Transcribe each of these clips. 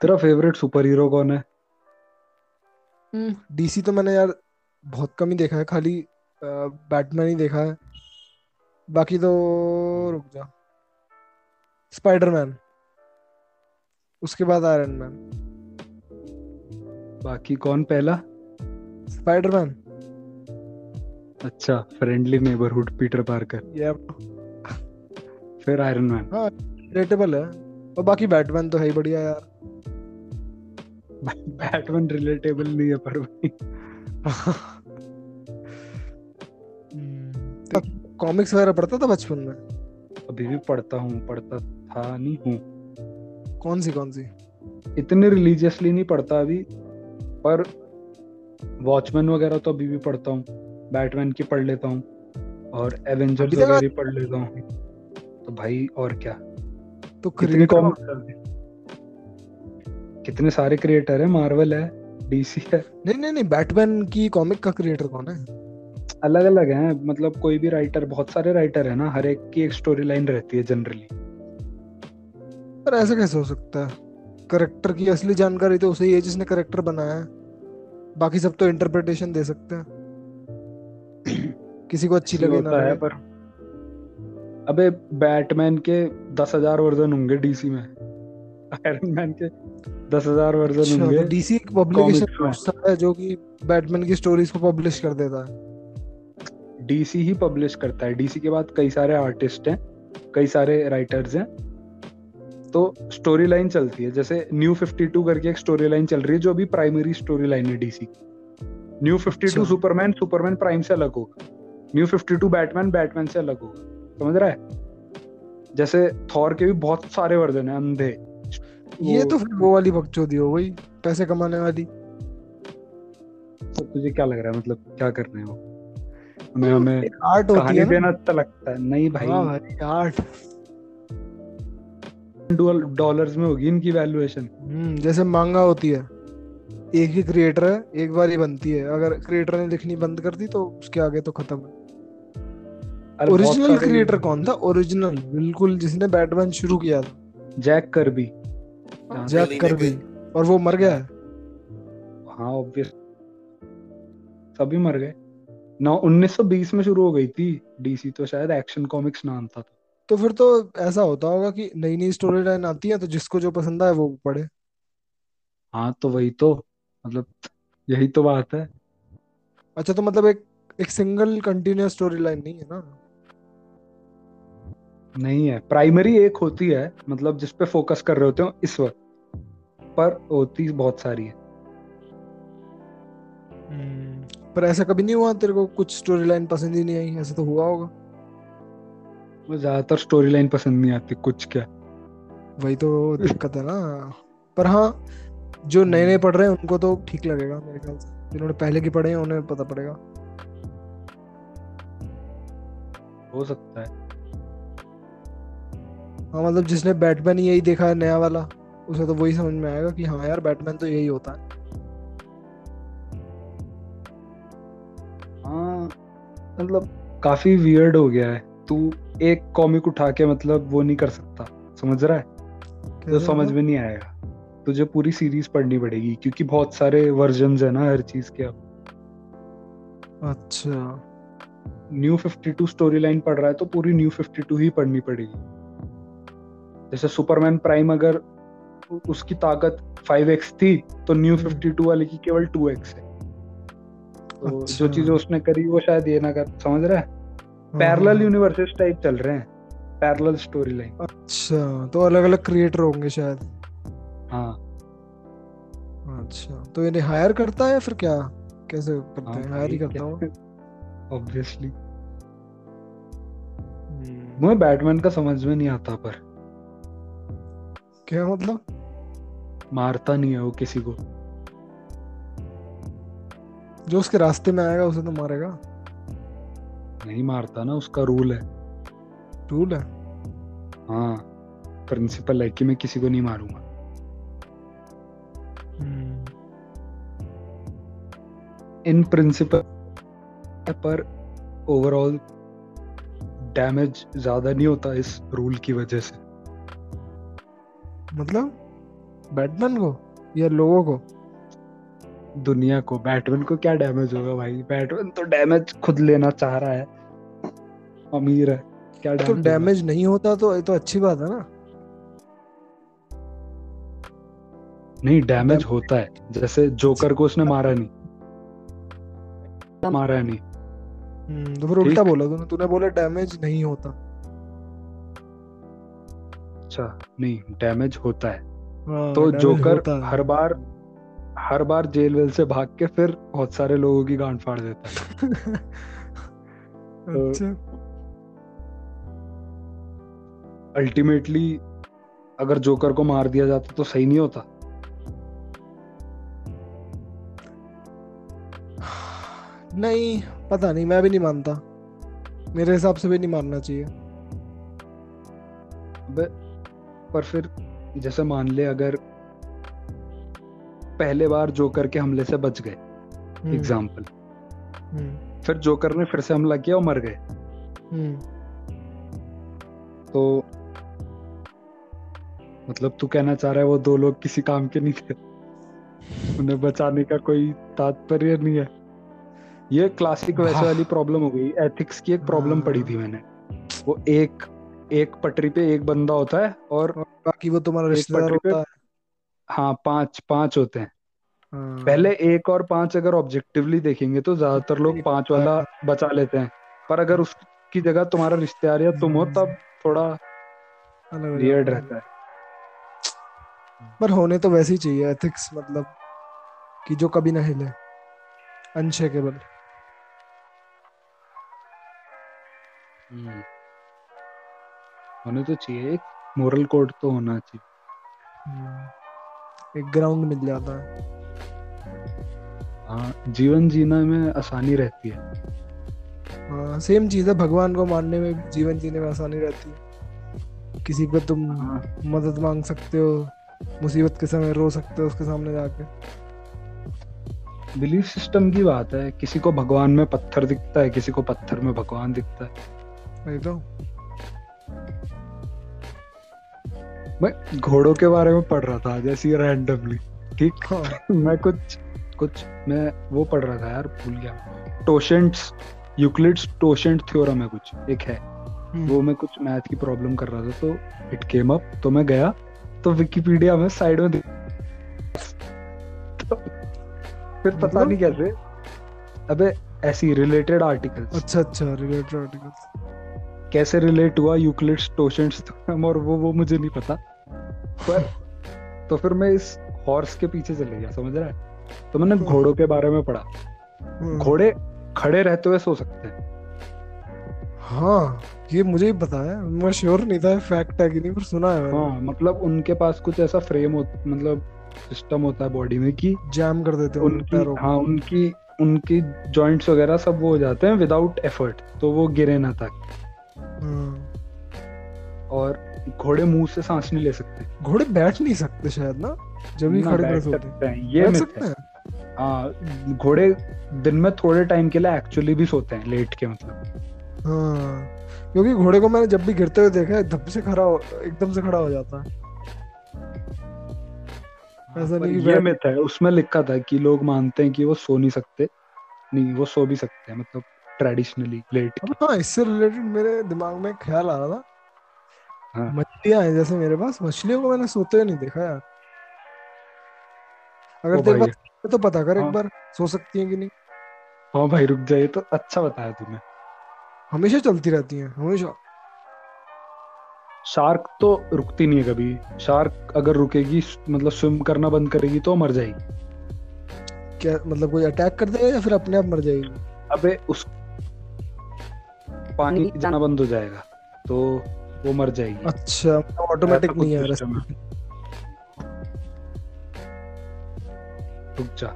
तेरा favourite super hero कौन है? डीसी तो मैंने यार बहुत कम ही देखा है खाली बैटमैन ही देखा है। बाकी तो रुक जा। स्पाइडरमैन उसके बाद आयरन मैन बाकी कौन पहला? स्पाइडरमैन अच्छा फ्रेंडली नेबरहुड पीटर पार्कर ये फिर आयरन मैन हाँ रिलेटेबल है। और बाकी बैटमैन तो है ही बढ़िया यार। बैटमैन रिलेटेबल नहीं है पर भाई। कॉमिक्स वगैरह पढ़ता था बचपन में? अभी भी पढ़ता हूँ पढ़ता था नहीं हूँ। कौन सी कौन सी? इतने रिलीजियसली नहीं पढ़ता अभी पर वॉचमैन वगैरह तो अभी भी पढ़ता हूँ। बैटमैन की पढ़ लेता हूँ और एवेंजर्स वगैरह भी पढ़ लेता हूँ। तो भाई और क्या? तो क्रिएटर कितने सारे क्रिएटर है? मार्वल है डीसी है। नहीं नहीं नहीं बैटमैन की कॉमिक का क्रिएटर कौन है? अलग अलग है। मतलब कोई भी राइटर बहुत सारे राइटर है ना हर एक की एक स्टोरी लाइन रहती है जनरली पर ऐसा कैसे हो सकता है? करेक्टर की असली जानकारी तो उसे ही है जिसने करेक्टर बनाया है। बाकी सब तो इंटरप्रिटेशन दे सकते हैं। किसी को अच्छी लगे ना है पर अबे बैटमैन के दस हज़ार वर्जन होंगे डीसी में। आयरन मैन के दस हज़ार वर्जन अच्छा, होंगे। तो डीसी एक पब्लिकेशन है जो कि बैटमैन की स्टोरीज को पब्लिश कर देता है। डीसी ही पब्लिश करता है। डीसी के बाद कई सारे आर्टिस्ट हैं कई सारे राइटर्स हैं। तो स्टोरी लाइन चलती है। जैसे न्यू 52 करके एक स्टोरी लाइन चल रही है जो अभी प्राइमरी स्टोरी लाइन है DC new 52 Superman Superman prime से अलग होगा। न्यू 52 बैटमैन बैटमैन से अलग होगा। समझ रहा है? जैसे थॉर के भी बहुत सारे वर्जन है अंधे। ये तो फिर वो वाली बकचोदी हो गई पैसे कमाने वाली। तो तुझे क्या लग रहा है? मतलब क्या कर रहे हो? हमें हमें आर्ट होती है देना अच्छा लगता है। नहीं भाई। हाँ भाई आर्ट डॉलर्स में होगी इनकी वैल्यूएशन हम्म जैसे मांगा होती है। एक ही क्रिएटर है एक बार ही बनती है। अगर क्रिएटर ने लिखनी बंद कर दी तो उसके आगे तो खत्म है। ओरिजिनल क्रिएटर कौन था? ओरिजिनल बिल्कुल जिसने बैटमैन शुरू किया था। जैक करबी जैक करबी और वो मर गया। हाँ ऑब्वियस सभी मर गए। नौ उन्नीस सौ बीस में शुरू हो गई थी डीसी तो शायद एक्शन कॉमिक्स नाम था तो। फिर तो ऐसा होता होगा कि नई नई स्टोरी लाइन आती है तो जिसको जो पसंद आए वो पढ़े। हाँ तो वही तो। मतलब यही तो बात है। अच्छा तो मतलब एक एक सिंगल कंटिन्यूस स्टोरी लाइन नहीं है ना? नहीं है। प्राइमरी एक होती है मतलब जिस पे फोकस कर रहे होते हो इस वक्त। पर होती बहुत सारी है। हम्म, पर ऐसा कभी नहीं हुआ तेरे को कुछ स्टोरी लाइन पसंद ही नहीं आई? ऐसा तो हुआ होगा। मुझे ज़्यादातर स्टोरी लाइन पसंद नहीं आती कुछ क्या। वही तो दिक्कत है ना। पर हाँ जो नए नए पढ़ रहे हैं उनको तो ठीक लगेगा मेरे ख्याल से। जिन्होंने पहले की पढ़े हैं उन्हें पता पड़ेगा। हो सकता है। हाँ मतलब जिसने बैटमैन यही देखा है नया वाला। उसे तो वही समझ में आएगा कि हाँ यार बैटमैन तो यही होता है। हाँ मतलब काफ़ी वियर्ड हो गया है। तू एक कॉमिक उठा के मतलब वो नहीं कर सकता समझ रहा है? तो समझ में नहीं आएगा। तुझे पूरी सीरीज़ पढ़नी पड़ेगी क्योंकि बहुत सारे वर्जन है ना हर चीज़ के अब। अच्छा। न्यू 52 स्टोरी लाइन पढ़ रहा है तो पूरी न्यू 52 ही पढ़नी पड़ेगी। जैसे सुपरमैन प्राइम अगर उसकी ताकत 5x थी तो न्यू 52 हम्म। वाले की केवल 2x है। तो अच्छा। जो चीज़ें उसने करी वो शायद ये ना कर समझ रहा है? पैरेलल यूनिवर्सेस टाइप चल रहे हैं पैरेलल स्टोरी लाइन अच्छा तो अलग अलग क्रिएटर होंगे शायद। हाँ। अच्छा तो इन्हें हायर करता है या फिर क्या? कैसे करते हैं? हायर ही करता हूँ ऑब्वियसली मुझे बैटमैन का समझ में नहीं आता पर। क्या मतलब? मारता नहीं है वो किसी को। जो उसके रास्ते में आएगा उसे तो मारेगा। नहीं मारता ना उसका रूल है। रूल है? हाँ प्रिंसिपल है कि मैं किसी को नहीं मारूँगा। In hmm. प्रिंसिपल पर ओवरऑल डैमेज ज़्यादा नहीं होता इस रूल की वजह से। मतलब? बैटमैन को या लोगों को? दुनिया को। बैटमैन को क्या डैमेज होगा भाई? बैटमैन तो डैमेज खुद लेना चाह रहा है। अमीर है। क्या तो डैमेज नहीं होता तो ये तो अच्छी बात है ना। नहीं डैमेज होता है। जैसे जोकर को उसने मारा नहीं। मारा नहीं। हम्म, तो फिर उल्टा बोला तूने। तूने बोला डैमेज नहीं होता। अच्छा नहीं डैमेज होता है हाँ, तो जोकर हर बार हर बार जेल वेल से भाग के फिर बहुत सारे लोगों की गांड फाड़ देता है। तो अच्छा। अल्टीमेटली अगर जोकर को मार दिया जाता तो सही नहीं होता। नहीं पता नहीं मैं भी नहीं मानता। मेरे हिसाब से भी नहीं मानना चाहिए। पर फिर जैसे मान ले अगर पहले बार जोकर के हमले से बच गए एग्ज़ाम्पल हम्म। हम्म। फिर जोकर ने फिर से हमला किया और मर गए। हम्म। तो मतलब तू कहना चाह रहा है वो दो लोग किसी काम के नहीं थे? उन्हें बचाने का कोई तात्पर्य नहीं है। ये क्लासिक वैसे वाली प्रॉब्लम हो गई। एथिक्स की एक प्रॉब्लम पड़ी थी मैंने। वो एक एक पटरी पे एक बंदा होता है और बाकी वो तुम्हारा रिश्तेदार होता है। हाँ पाँच पाँच होते हैं। हाँ। पहले एक और पाँच अगर ऑब्जेक्टिवली देखेंगे तो ज़्यादातर लोग पाँच वाला बचा लेते हैं। पर अगर उसकी जगह तुम्हारा रिश्तेदार या तुम हो हम्म। तब थोड़ा वियर्ड रहता है। पर होने तो वैसे ही चाहिए एथिक्स मतलब कि जो कभी ना हिले। अनशेकेबल हम्म। होने तो चाहिए एक मोरल कोड तो होना चाहिए। हम्म। एक ग्राउंड मिल जाता है। हाँ जीवन जीना में आसानी रहती है। हाँ सेम चीज़ है भगवान को मानने में जीवन जीने में आसानी रहती है। किसी पे तुम हाँ। मदद मांग सकते हो मुसीबत के समय रो सकते हो उसके सामने जाके। बिलीफ सिस्टम की बात है किसी को भगवान में पत्थर दिखता है किसी को पत्थर में भगवान दिखता है। नहीं तो। मैं घोड़ों के बारे में पढ़ रहा था जैसे रैंडमली ठीक? हाँ। मैं कुछ कुछ मैं वो पढ़ रहा था यार भूल गया। टोशेंट्स यूक्लिड्स टोशेंट थ्योरम है कुछ एक है। हम्म। वो मैं कुछ मैथ की प्रॉब्लम कर रहा था तो इट केम अप तो मैं गया तो विकिपीडिया में साइड में तो फिर पता नहीं कैसे अबे ऐसी रिलेटेड आर्टिकल्स अच्छा अच्छा रिलेटेड आर्टिकल्स कैसे रिलेट हुआ यूक्लिड्स टोशेंट्स और वो वो मुझे नहीं पता। पर तो फिर मैं इस हॉर्स के पीछे चले गया समझ रहा है? तो मैंने हम्म। घोड़ों के बारे में पढ़ा। हम्म। घोड़े खड़े रहते हुए सो सकते हैं। हाँ ये मुझे ही पता है। मैं श्योर नहीं था फैक्ट है कि नहीं पर सुना है हाँ मतलब उनके पास कुछ ऐसा फ्रेम हो मतलब सिस्टम होता है बॉडी में कि जैम कर देते हैं उनकी हाँ उनकी उनकी जॉइंट्स वगैरह सब वो हो जाते हैं विदाउट एफर्ट तो वो गिरे ना तक। और घोड़े मुँह से सांस नहीं ले सकते। घोड़े बैठ नहीं सकते शायद ना जब भी खड़े कर सकते हैं ये मिथ है। हाँ? घोड़े दिन में थोड़े टाइम के लिए एक्चुअली भी सोते हैं लेट के मतलब। हाँ क्योंकि घोड़े को मैंने जब भी गिरते हुए देखा है धप से खड़ा एकदम से खड़ा हो जाता है। ऐसा नहीं ये मिथ है उसमें लिखा था कि लोग मानते हैं कि वो सो नहीं सकते। नहीं वो सो भी सकते हैं मतलब ट्रेडिशनली लेट हाँ इससे रिलेटेड मेरे दिमाग में ख्याल आ रहा था हाँ. मछलियाँ हैं जैसे मेरे पास। मछलियों को मैंने सोते हुए नहीं देखा यार। अगर तेरे पास तो पता कर हाँ. एक बार सो सकती है कि नहीं। हाँ भाई रुक जाए तो अच्छा बताया तूने। हमेशा चलती रहती है हमेशा। शार्क तो रुकती नहीं है कभी। शार्क अगर रुकेगी मतलब स्विम करना बंद करेगी तो मर जाएगी। क्या मतलब कोई अटैक कर देगा या फिर अपने आप मर जाएगी? अबे उस पानी जाना बंद हो जाएगा तो वो मर जाएगी अच्छा ऑटोमेटिक नहीं है रुक जा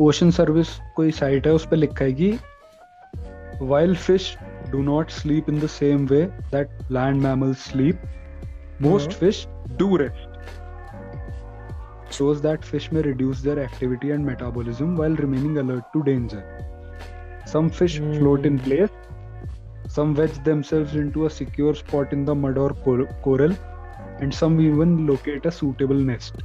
ओशन सर्विस कोई साइट है उस पर लिखा है कि wild fish do not sleep in the same way that land mammals sleep. Most mm-hmm. fish do rest. Shows that fish may reduce their activity and metabolism while remaining alert to danger. Some fish mm. float in place. Some wedge themselves into a secure spot in the mud or coral. and some even locate a suitable nest.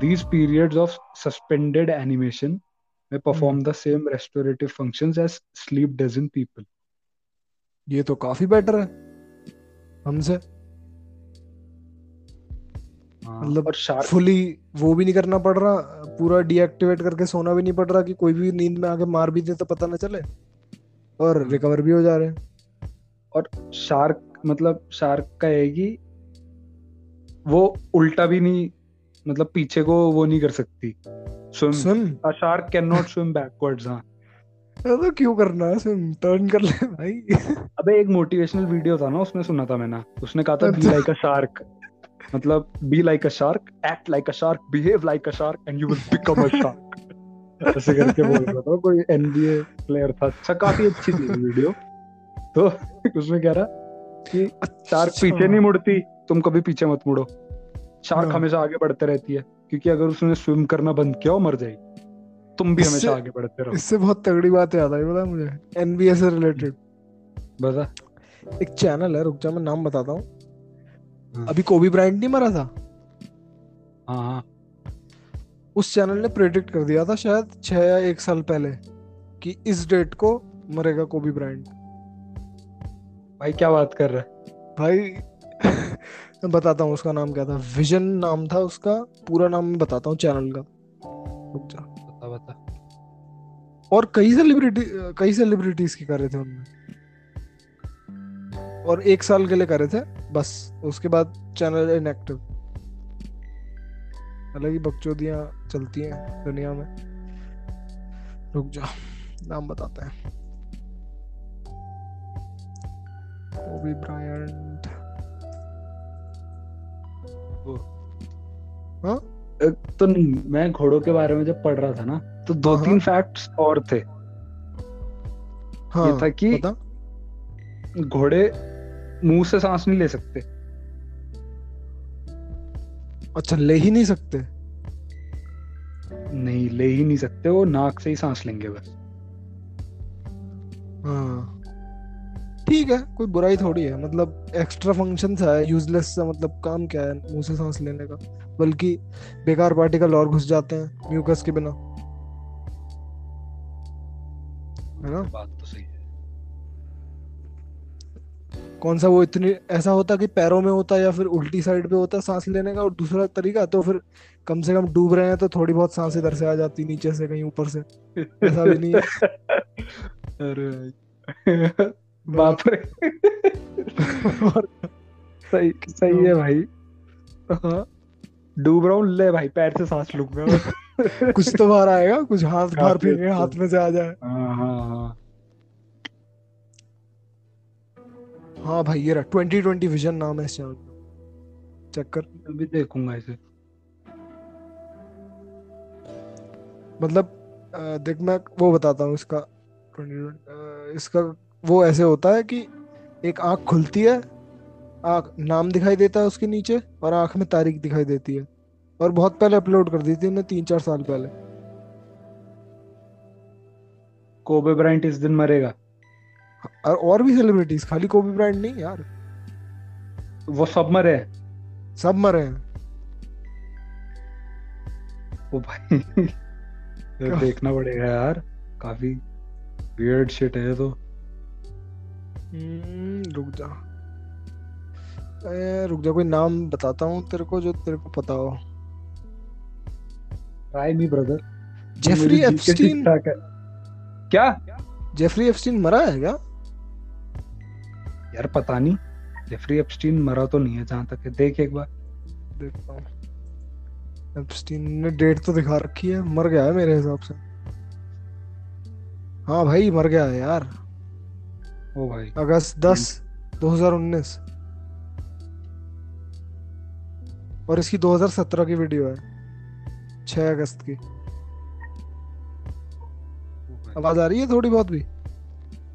These periods of suspended animation may perform the same restorative functions as sleep does in people. ये तो काफ़ी better है हमसे हाँ, मतलब fully वो भी नहीं करना पड़ रहा पूरा डीएक्टिवेट करके सोना भी नहीं पड़ रहा कि कोई भी नींद में आके मार भी दे तो पता ना चले और रिकवर भी हो जा रहे हैं। और शार्क मतलब शार्क का है कि वो उल्टा भी नहीं मतलब पीछे को वो नहीं कर सकती। Swim swim a shark can not swim backwards हाँ तो क्यों करना है स्विम टर्न कर ले भाई। अबे एक मोटिवेशनल वीडियो था ना उसमें सुना था मैंने। उसने कहा था बी। लाइक अ शार्क मतलब be like a shark act like a shark behave like a shark and you will become a shark ऐसे करके बोल रहा था कोई एनबीए प्लेयर था। अच्छा काफ़ी अच्छी थी वीडियो तो उसमें कह रहा कि शार्क अच्छा। पीछे नहीं मुड़ती तुम कभी पीछे मत मुड़ो। शार्क हाँ। हमेशा आगे बढ़ते रहती है क्योंकि अगर उसने स्विम करना बंद किया मर जाएगी। तुम भी हमेशा आगे बढ़ते रहो। इससे बहुत तगड़ी बात याद आई है मुझे? एनबीए से रिलेटेड बता। एक चैनल है रुक जा मैं नाम बताता हूँ। हाँ। अभी कोबी ब्रायंट नहीं मरा था? हाँ हाँ। उस चैनल ने प्रेडिक्ट कर दिया था शायद छह या एक साल पहले कि इस डेट को मरेगा कोबी ब्रायंट भाई क्या बात कर रहा है? भाई मैं बताता हूँ उसका नाम क्या था। विजन नाम था उसका पूरा नाम मैं बताता हूँ चैनल का। रुक जा। बता बता। और कई सेलिब्रिटी कई सेलिब्रिटीज की कर रहे थे उनमें। और एक साल के लिए कर रहे थे बस। उसके बाद चैनल इनएक्टिव अलग ही बकचोदियाँ चलती हैं दुनिया में। रुक जा नाम बताते हैं। कोबी ब्रायंट वो। हाँ? तो नहीं मैं घोड़ों के बारे में जब पढ़ रहा था ना तो दो हाँ, तीन फैक्ट्स और थे। हाँ ये था कि घोड़े मुँह से सांस नहीं ले सकते। अच्छा ले ही नहीं सकते? नहीं ले ही नहीं सकते वो नाक से ही सांस लेंगे बस। हाँ। ठीक है कोई बुराई थोड़ी है मतलब एक्स्ट्रा फ़ंक्शन है यूजलेस सा मतलब काम क्या है मुँह से सांस लेने का। बल्कि बेकार पार्टिकल और घुस जाते हैं म्यूकस के बिना। है ना? बात तो सही कौन सा वो इतनी ऐसा होता कि पैरों में होता या फिर उल्टी साइड पे होता सांस लेने का और दूसरा तरीका तो फिर कम से कम डूब रहे हैं तो थोड़ी बहुत सांस इधर से आ जाती नीचे से कहीं ऊपर से। ऐसा भी नहीं है। अरे बाप रे। सही सही है भाई। हाँ, डूब रहा हूँ ले भाई पैर से सांस लूँगा। कुछ तो बाहर आएगा कुछ हाथ बाहर फेंके अच्छा। हाथ में से आ जाए। हाँ हाँ हाँ। हाँ भाई ये रहा ट्वेंटी ट्वेंटी विजन नाम है इस चैनल का चेक कर अभी देखूँगा इसे। मतलब देख मैं वो बताता हूँ इसका। इसका वो ऐसे होता है कि एक आँख खुलती है आँख नाम दिखाई देता है उसके नीचे और आँख में तारीख दिखाई देती है। और बहुत पहले अपलोड कर दी थी हमने तीन चार साल पहले। कोबे ब्राइंट इस दिन मरेगा। और और भी सेलिब्रिटीज खाली कोबी ब्रांड नहीं यार। वो सब मरे हैं। सब मरे हैं। ओ भाई। ये देखना पड़ेगा यार। काफ़ी वियर्ड शिट है तो। हम्म, रुक जा। ए, रुक जा कोई नाम बताता हूँ तेरे को जो तेरे को पता हो। Try me brother Jeffrey Epstein क्या? जेफरी एप्स्टीन मरा है क्या? यार पता नहीं जेफरी एप्स्टीन मरा तो नहीं है जहाँ तक है। देख एक बार। देखता हूँ। एप्स्टीन ने डेट तो दिखा रखी है मर गया है मेरे हिसाब से। हाँ भाई मर गया है यार। ओ भाई। अगस्त दस दो हज़ार उन्नीस। और इसकी 2017 की वीडियो है 6 अगस्त की। आवाज़ आ रही है थोड़ी बहुत भी?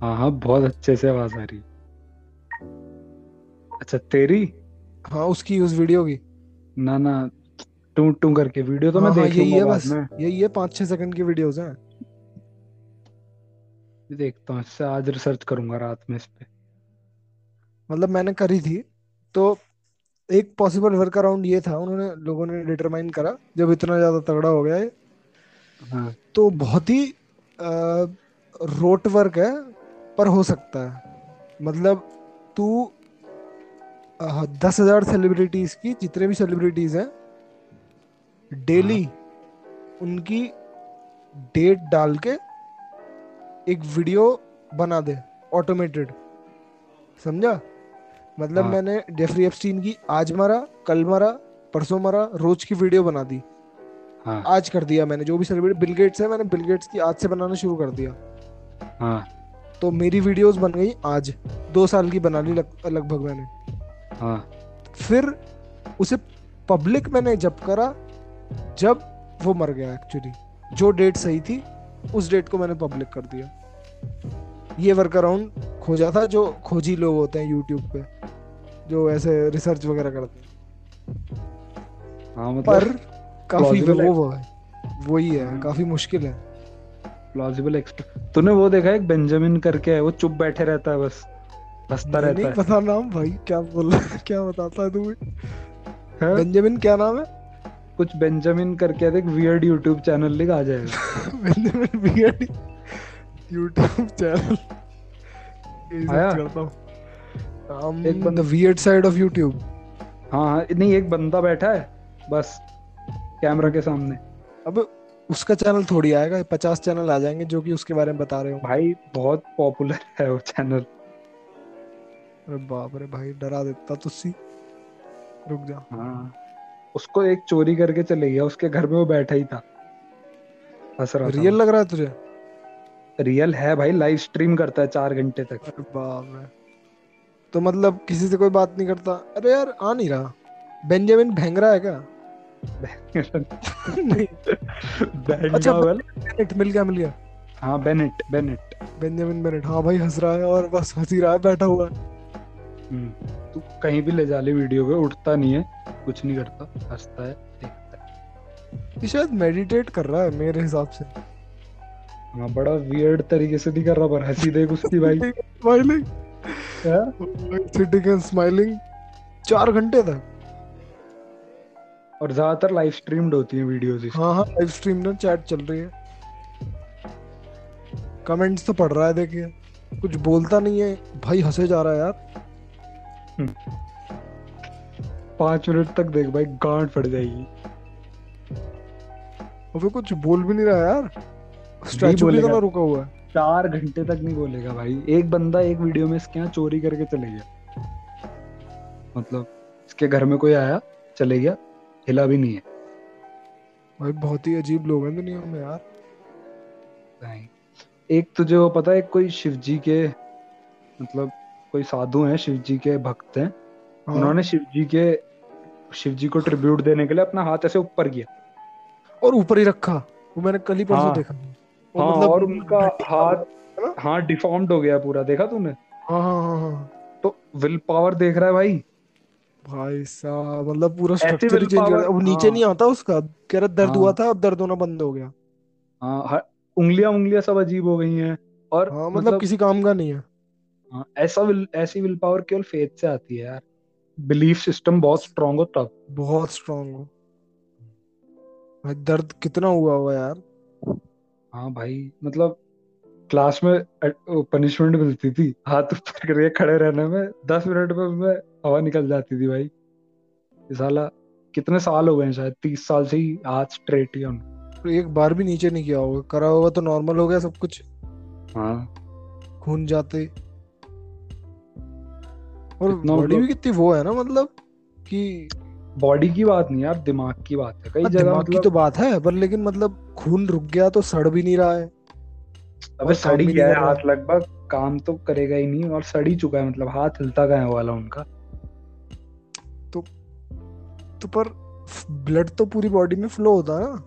हाँ हाँ बहुत अच्छे से आवाज़ आ रही है। अच्छा तेरी? हाँ उसकी उस वीडियो की। ना ना टू टू करके वीडियो तो मैं हाँ, हाँ, देख यही है बस। यही है पाँच छह सेकंड की वीडियोस हैं। देखता हूँ इससे आज रिसर्च करूँगा रात में इस पे। मतलब मैंने करी थी तो एक पॉसिबल वर्क अराउंड ये था उन्होंने लोगों ने डिटरमाइन करा जब इतना ज़्यादा तगड़ा हो गया है हाँ। तो बहुत ही रोट वर्क है पर हो सकता है। मतलब तू दस हज़ार सेलिब्रिटीज की जितने भी सेलिब्रिटीज हैं डेली उनकी डेट डाल के एक वीडियो बना दे ऑटोमेटेड समझा? मतलब हाँ। मैंने जेफरी एप्स्टीन की आज मरा कल मरा परसों मरा रोज की वीडियो बना दी। हाँ। आज कर दिया मैंने जो भी सेलिब्रिटी बिल गेट्स है मैंने बिल गेट्स की आज से बनाना शुरू कर दिया। हाँ। तो मेरी वीडियोस बन गई आज दो साल की बना ली लग, लगभग मैंने। हाँ। फिर उसे पब्लिक मैंने जब करा जब वो मर गया एक्चुअली जो डेट सही थी उस डेट को मैंने पब्लिक कर दिया। ये वर्क अराउंड खोजा था जो खोजी लोग होते हैं यूट्यूब पे जो ऐसे रिसर्च वगैरह करते हैं। हाँ मतलब पर काफ़ी वो वो है वही है हाँ। काफ़ी मुश्किल है। प्लॉजिबल तूने वो देखा है बेंजामिन करके है वो चुप बैठे रहता है बस। हंसता नहीं है। पता नाम भाई क्या बोल क्या बताता है तू? बेंजामिन क्या नाम है? कुछ बेंजामिन करके एक वियर्ड यूट्यूब चैनल लिख आ जाएगा। बेंजामिन वियर्ड यूट्यूब चैनल आया? करता हूँ। एक बंदा- side of YouTube हाँ हाँ नहीं एक बंदा बैठा है बस कैमरा के सामने। अब उसका चैनल थोड़ी आएगा पचास चैनल आ जाएँगे जो कि उसके बारे में बता रहे हो भाई बहुत पॉपुलर है वो चैनल अरे बाप रे भाई डरा देता तुझसी रुक जा। हाँ। उसको एक चोरी करके चले गया उसके घर में वो बैठा ही था। हंस रहा रियल लग रहा है तुझे? रियल है भाई लाइव स्ट्रीम करता है चार घंटे तक। अरे बाप रे। तो मतलब किसी से कोई बात नहीं करता? अरे यार आ नहीं रहा। बेंजामिन भेंगरा है क्या? नहीं। अच्छा, बेनेट मिल गया मिल गया। हाँ बेनेट बेनेट बेंजामिन बेनेट हाँ भाई हंस रहा है और बस हँसी रहा है बैठा हुआ है। तू कहीं भी ले जा ले वीडियो पे उठता नहीं है कुछ नहीं करता हंसता है देखता है। ये शायद मेडिटेट कर रहा है मेरे हिसाब से। हाँ बड़ा वियर्ड तरीके से नहीं कर रहा पर हँसी देख उसकी भाई। स्माइलिंग? सिटिंग एंड स्माइलिंग चार घंटे तक। और ज़्यादातर लाइव स्ट्रीम्ड होती है वीडियोस इसकी। हाँ हाँ लाइव स्ट्रीम में चैट चल रही है। कमेंट्स तो पढ़ रहा है देखिए। कुछ बोलता नहीं है। भाई हंसे जा रहा है यार। पाँच मिनट तक देख भाई गांड फट जाएगी। फिर कुछ बोल भी नहीं रहा यार। स्टैचू भी बोलेगा। तो रुका हुआ है। चार घंटे तक नहीं बोलेगा भाई। एक बंदा एक वीडियो में इसके यहाँ चोरी करके चले गया। मतलब इसके घर में कोई आया चले गया हिला भी नहीं है। भाई बहुत ही अजीब लोग हैं दुनिया में यार। नहीं एक तुझे वो पता है कोई शिव जी के मतलब कोई साधु हैं शिव जी के भक्त हैं। हाँ, उन्होंने शिव जी के शिव जी को ट्रिब्यूट देने के लिए अपना हाथ ऐसे ऊपर किया। और ऊपर ही रखा। वो मैंने कल ही परसों हाँ। देखा। हाँ मतलब और उनका हाथ है हाँ डिफॉर्म्ड हो गया पूरा। देखा तूने? हाँ हाँ हाँ हाँ। तो विल पावर देख रहा है भाई। भाई साहब मतलब पूरा स्ट्रक्चर ही चेंज willpower, दिया। वो नीचे हाँ। नहीं आता उसका? कह रहा दर्द हाँ। हुआ था अब दर्द होना बंद हो गया। हाँ उंगलियाँ उंगलियाँ सब अजीब हो गई हैं। और हाँ मतलब किसी काम का नहीं है हाँ, ऐसा विल ऐसी विल पावर केवल फेथ से आती है यार। बिलीफ सिस्टम बहुत स्ट्रांग हो तब। बहुत स्ट्रांग हो। भाई दर्द कितना हुआ हुआ यार। हाँ भाई मतलब क्लास में पनिशमेंट मिलती थी। हाथ ऊपर करके खड़े रहने में दस मिनट में उसमें हवा निकल जाती थी भाई। साला कितने साल हो गए हैं शायद तीस साल से ही हाथ स्ट्रेट ही है तो एक बार भी नीचे नहीं किया होगा। करा होगा तो नॉर्मल हो गया सब कुछ। हाँ। खून जाते। और बॉडी मतलब- भी कितनी वो है ना मतलब कि बॉडी की बात नहीं यार दिमाग की बात है। कई हाँ, जगह दिमाग की मतलब तो बात है पर लेकिन मतलब खून रुक गया तो सड़ भी नहीं रहा है। अबे सड़ गया है हाथ लगभग काम तो करेगा ही नहीं और सड़ ही चुका है मतलब हाथ हिलता गया वाला उनका। तो तो पर ब्लड तो पूरी बॉडी में फ्लो होता है ना।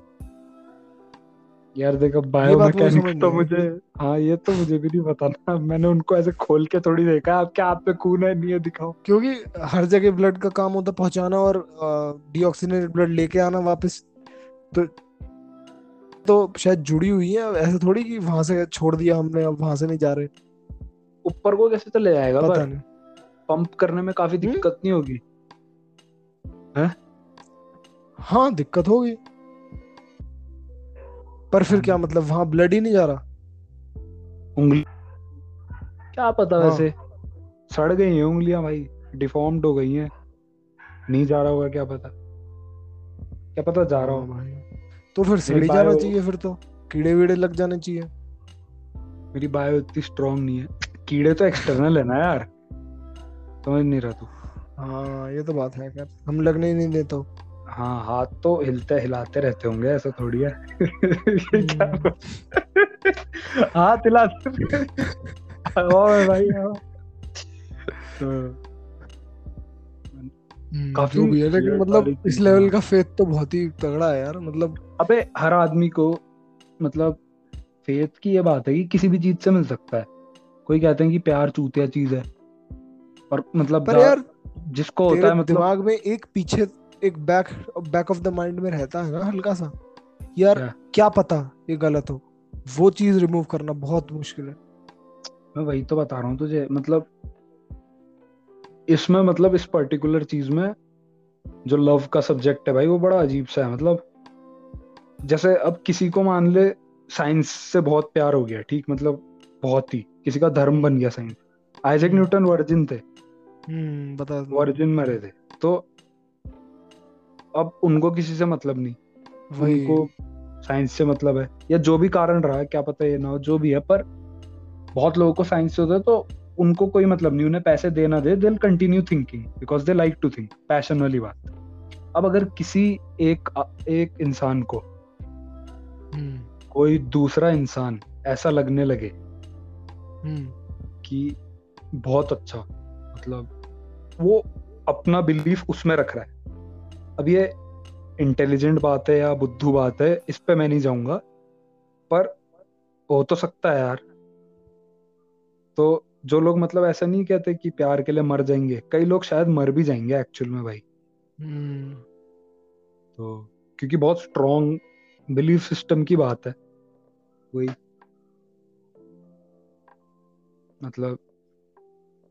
यार देखो बात मुझे बायोमैकेनिक्स तो मुझे हाँ ये तो मुझे भी नहीं पता ना मैंने उनको ऐसे खोल के थोड़ी देखा। आप क्या आप पे खून है? नहीं है दिखाओ। क्योंकि हर जगह ब्लड का काम होता पहुंचाना और डीऑक्सीनेटेड ब्लड लेके आना वापस। तो तो शायद जुड़ी हुई है। ऐसे थोड़ी कि वहाँ से छोड़ दिया हमने अब वहाँ से नहीं जा रहे। ऊपर को कैसे चले जाएगा पता नहीं। पंप करने में काफ़ी हम्म? दिक्कत नहीं होगी। हाँ दिक्कत होगी। पर फिर क्या मतलब? वहाँ ब्लड ही नहीं जा रहा? उंगली क्या पता हाँ। वैसे? सड़ गई हैं उंगलियाँ भाई डिफॉर्म्ड हो गई हैं। नहीं जा रहा होगा क्या पता? क्या पता जा रहा हाँ हो भाई। तो फिर सड़ी जाना चाहिए फिर तो। कीड़े वीड़े लग जाने चाहिए। मेरी बायो इतनी स्ट्रांग नहीं है। कीड़े तो एक्सटर्नल है ना यार। समझ नहीं रहा तू। हाँ ये तो बात है कर हम लगने ही नहीं देता हूँ। हाँ हाथ तो हिलते हिलाते रहते होंगे ऐसा थोड़ी है। क्या हाथ हिलाते और भाई आओ। तो हम्म, काफ़ी जो भी है लेकिन मतलब इस लेवल का फेथ तो बहुत ही तगड़ा है यार मतलब अबे हर आदमी को मतलब फेथ की ये बात है कि किसी भी चीज़ से मिल सकता है। कोई कहते हैं कि प्यार चूतिया चीज़ है। और मतलब पर यार जिसको होता है मतलब दिमाग में एक पीछे एक back back of the mind में रहता है ना हल्का सा। यार क्या? क्या पता ये गलत हो? वो चीज़ रिमूव करना बहुत मुश्किल है। मैं वही तो बता रहा हूँ तुझे मतलब इसमें मतलब इस पर्टिकुलर चीज़ में जो लव का सब्जेक्ट है भाई वो बड़ा अजीब सा है मतलब जैसे अब किसी को मान ले साइंस से बहुत प्यार हो गया ठीक मतलब बहुत ही किसी का धर्म बन गया साइंस आइजैक। न्यूटन वर्जिन थे। हम्म बता वर्जिन मरे थे। तो अब उनको किसी से मतलब नहीं। वही। उनको साइंस से मतलब है। या जो भी कारण रहा है क्या पता ये ना हो जो भी है पर बहुत लोगों को साइंस से होता है तो उनको कोई मतलब नहीं। उन्हें पैसे देना दे दिल continue thinking because they like to think passion वाली बात। अब अगर किसी एक एक इंसान को हम्म। कोई दूसरा इंसान ऐसा लगने लगे हम्म। कि बहुत अच्छा मतलब वो अपना बिलीफ उसमें रख रहा है। अब ये इंटेलिजेंट बात है या बुद्धू बात है इस पे मैं नहीं जाऊँगा। पर हो तो सकता है यार। तो जो लोग मतलब ऐसा नहीं कहते कि प्यार के लिए मर जाएँगे कई लोग शायद मर भी जाएँगे एक्चुअल में भाई। हम्म। तो क्योंकि बहुत स्ट्रॉन्ग बिलीफ सिस्टम की बात है। वही। मतलब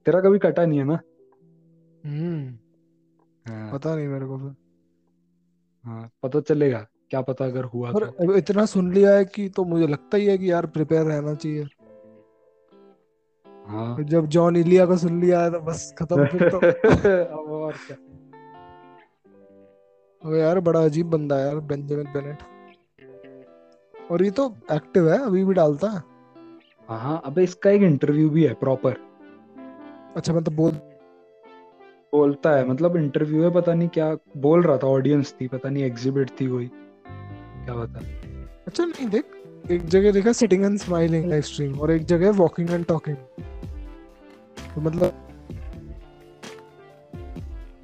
तेरा कभी कटा नहीं है ना? हम्म। हाँ, पता नहीं मेरे को फिर। हाँ पता चलेगा क्या पता अगर हुआ पर तो। अब इतना सुन लिया है कि तो मुझे लगता ही है कि यार प्रिपेयर रहना चाहिए। हाँ। जब जॉन इलिया को सुन लिया है तो बस खत्म फिर तो। अब और क्या। वो यार बड़ा अजीब बंदा है यार बेंजामिन बेनेट और ये तो एक्टिव है अभी भी डालता है। हाँ हाँ अबे इसका एक इंटरव्यू भी है प्रॉपर अच्छा मतलब बोल बोलता है मतलब इंटरव्यू है पता नहीं क्या बोल रहा था ऑडियंस थी पता नहीं एग्जिबिट थी कोई। क्या बता अच्छा नहीं देख एक जगह देखा sitting and smiling live stream और एक जगह वॉकिंग एंड टॉकिंग तो मतलब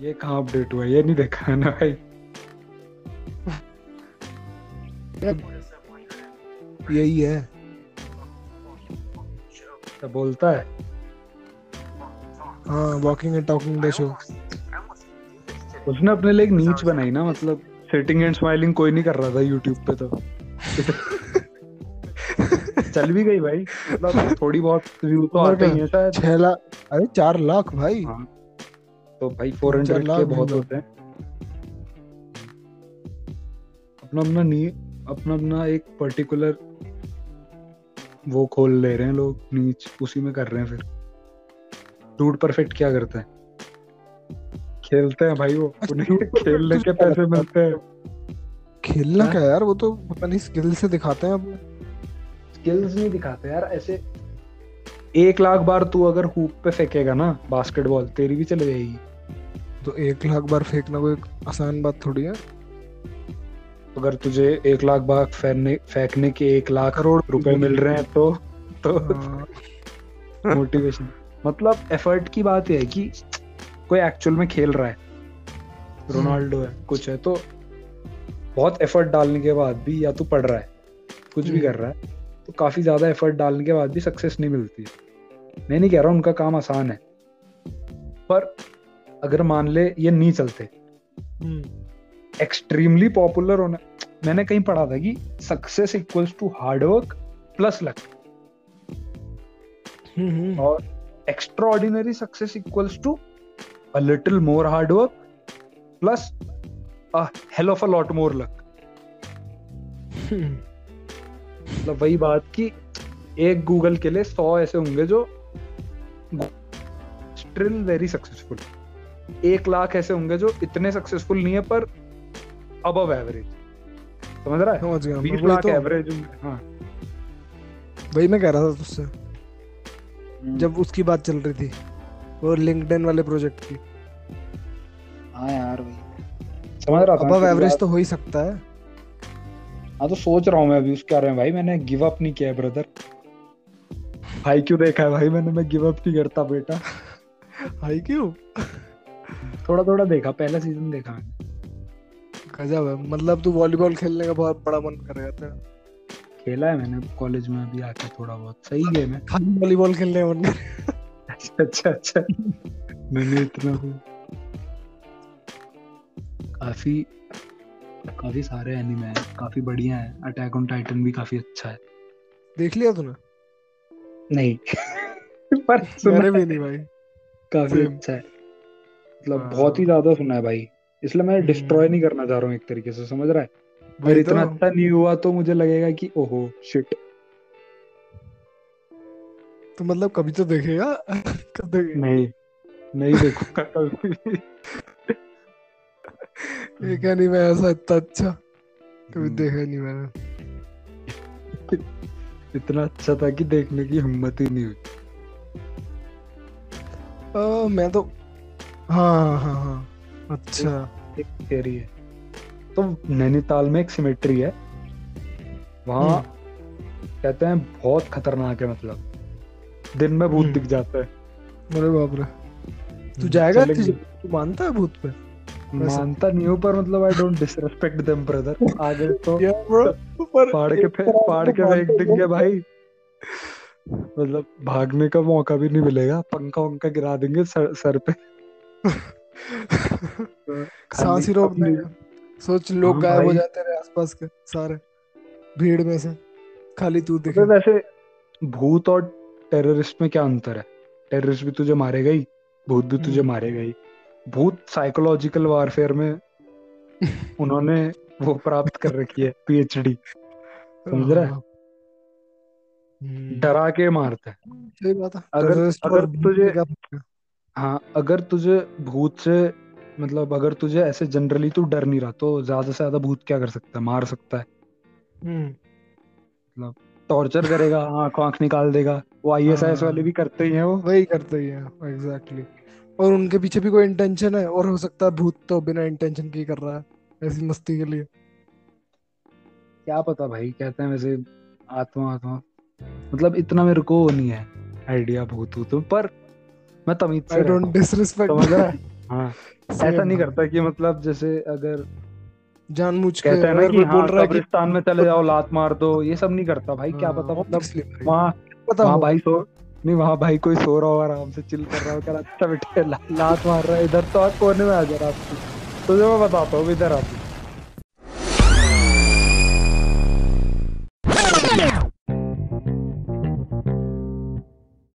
ये कहाँ अपडेट हुआ ये नहीं देखा है ना भाई। यही है। क्या बोलता है? हाँ walking and talking the show उसने अपने लिए एक नीच बनाई ना मतलब सिटिंग एंड स्माइलिंग कोई नहीं कर रहा था यूट्यूब पे तो। चल भी गई भाई। मतलब थोड़ी बहुत व्यू तो आते ही? हैं शायद। छह लाख अरे चार लाख भाई। हाँ। तो भाई फोर हंड्रेड के बहुत होते हैं। अपना अपना नी अपना अपना एक पर्टिकुलर वो खोल ले रहे हैं लोग नीच उसी में कर रहे हैं फिर। डूड परफेक्ट क्या करते हैं? खेलते हैं भाई वो उन्हें खेलने के पैसे मिलते हैं। खेलना हाँ? क्या यार वो तो पता नहीं स्किल से दिखाते हैं अपने। स्किल्स नहीं दिखाते यार ऐसे एक लाख बार तू अगर हुप पे फेंकेगा ना बास्केटबॉल तेरी भी चले जाएगी। तो एक लाख बार फेंकना कोई आसान बात थोड़ी है? अगर तुझे एक लाख बार फेंकने फेंकने के एक लाख करोड़ रुपए मिल रहे हैं तो तो हाँ, मोटिवेशन मतलब एफर्ट की बात यह है कि कोई एक्चुअल में खेल रहा है रोनाल्डो है कुछ है तो बहुत एफर्ट डालने के बाद भी या तो पढ़ रहा है कुछ भी हम्म। कर रहा है तो काफ़ी ज़्यादा एफर्ट डालने के बाद भी सक्सेस नहीं मिलती। है मैं नहीं कह रहा उनका काम आसान है पर अगर मान ले ये नहीं चलते हम्म, एक्सट्रीमली पॉपुलर होना मैंने कहीं पढ़ा था कि success equals to hard work plus luck hmm, hmm, और extraordinary success equals to a little more hard work plus hell of a lot more luck मतलब वही बात कि एक गूगल के लिए सौ ऐसे होंगे जो स्टिल वेरी सक्सेसफुल एक लाख ऐसे होंगे जो इतने सक्सेसफुल नहीं है पर अब एवरेज समझ रहा है? बीस लाख तो। एवरेज हाँ। वही मैं कह रहा था तुझसे। हम्म। जब उसकी बात चल रही थी वो लिंक्डइन वाले प्रोजेक्ट की। हाँ यार भाई समझ रहा था अब एवरेज तो हो ही सकता है। हाँ तो सोच रहा हूँ मैं अभी उसके बारे में। भाई मैंने गिव अप नहीं किया है ब्रदर भाई क्यों देखा है भाई मैंने? मैं गिव अप नहीं करता बेटा? हाई क्यों? थोड़ा थोड़ा देखा पहला सीज़न देखा मैंने। गजब है। मतलब तू वॉलीबॉल खेलने का बहुत बड़ा मन कर रहा था। खेला है मैंने कॉलेज में अभी आके थोड़ा बहुत। सही गेम है। खाली वॉलीबॉल खेलने मन कर अच्छा अच्छा अच्छा। मैंने इतना काफ़ी काफ़ी सारे एनिमे हैं काफ़ी बढ़िया है। अटैक ऑन टाइटन भी काफ़ी अच्छा है। देख लिया तूने? नहीं। पर सुना भी नहीं भाई। काफ़ी अच्छा है। मतलब हाँ। बहुत ही ज़्यादा सुना है भाई। इसलिए मैं हम्म। डिस्ट्रॉय नहीं करना चाह रहा हूँ एक तरीके से समझ रहा है? अगर वही इतना तो। अच्छा नहीं हुआ तो मुझे लगेगा कि ओहो शिट तो मतलब कभी तो देखेगा? कब देखेगा? नहीं नहीं देखूँगा। कभी ये क्या नहीं मैं ऐसा इतना अच्छा कभी हम्म। देखा नहीं मैंने। इतना अच्छा था कि देखने की हिम्मत ही नहीं हुई। आ, मैं तो हाँ हाँ हाँ अच्छा। एक थियरी है। तो नैनीताल में एक सिमेट्री है। वहाँ हम्म। कहते हैं बहुत खतरनाक है मतलब। दिन में भूत हम्म। दिख जाता है। अरे बाप रे। तू जाएगा तू मानता है भूत पे? मानता नहीं हूँ पर मतलब I don't disrespect them brother आगे तो पर के फाड़ के फेंक देंगे भाई। मतलब भागने का मौका भी नहीं मिलेगा। पंखा वंखा गिरा देंगे सर, सर पे। सांस ही रोक देंगे सोच लोग हाँ गायब हो जाते रहे आसपास के सारे भीड़ में से। खाली तू दिखे तो वैसे भूत और टेररिस्ट में क्या अंतर है? टेररिस्ट भी तुझे मारेगा ही भूत भी तुझे हम्म। मारेगा ही भूत साइकोलॉजिकल वारफेयर में उन्होंने वो प्राप्त कर रखी है पीएचडी समझ रहा है? हाँ। हम्म, डरा के मारता है। सही बात है। अगर- अगर तुझे-? हाँ अगर तुझे भूत से मतलब अगर तुझे ऐसे जनरली तू डर नहीं रहा तो ज़्यादा से ज़्यादा भूत क्या कर सकता है? मार सकता है। हम्म, टॉर्चर करेगा आँख आँख निकाल देगा। वो आईएसआईएस हाँ। वाले भी करते ही हैं वो। वही करते ही है एग्जैक्टली और उनके पीछे भी कोई इंटेंशन है? और हो सकता है भूत तो बिना इंटेंशन के कर रहा है ऐसी मस्ती के लिए। क्या पता भाई कहते हैं वैसे आत्मा आत्मा। मतलब इतना मेरे को नहीं है आइडिया भूत भूत। पर मैं तमीज से आई डोंट डिसरिस्पेक्ट समझ रहा है? हाँ। ऐसा नहीं करता कि मतलब जैसे अगर जानबूझ के कहता है ना अगर कि कोई हाँ रहा है कि कब्रिस्तान में चले जाओ लात मार दो ये सब नहीं करता भाई क्या हाँ, पता मतलब वहाँ पता वहाँ भाई सो नहीं वहाँ भाई कोई सो रहा हो आराम से चिल कर रहा हो क्या अच्छा बेटे लात मार रहा है इधर तो आप कोने में आ जा रहा आपकी। तुझे मैं बताता हूँ इधर आ तू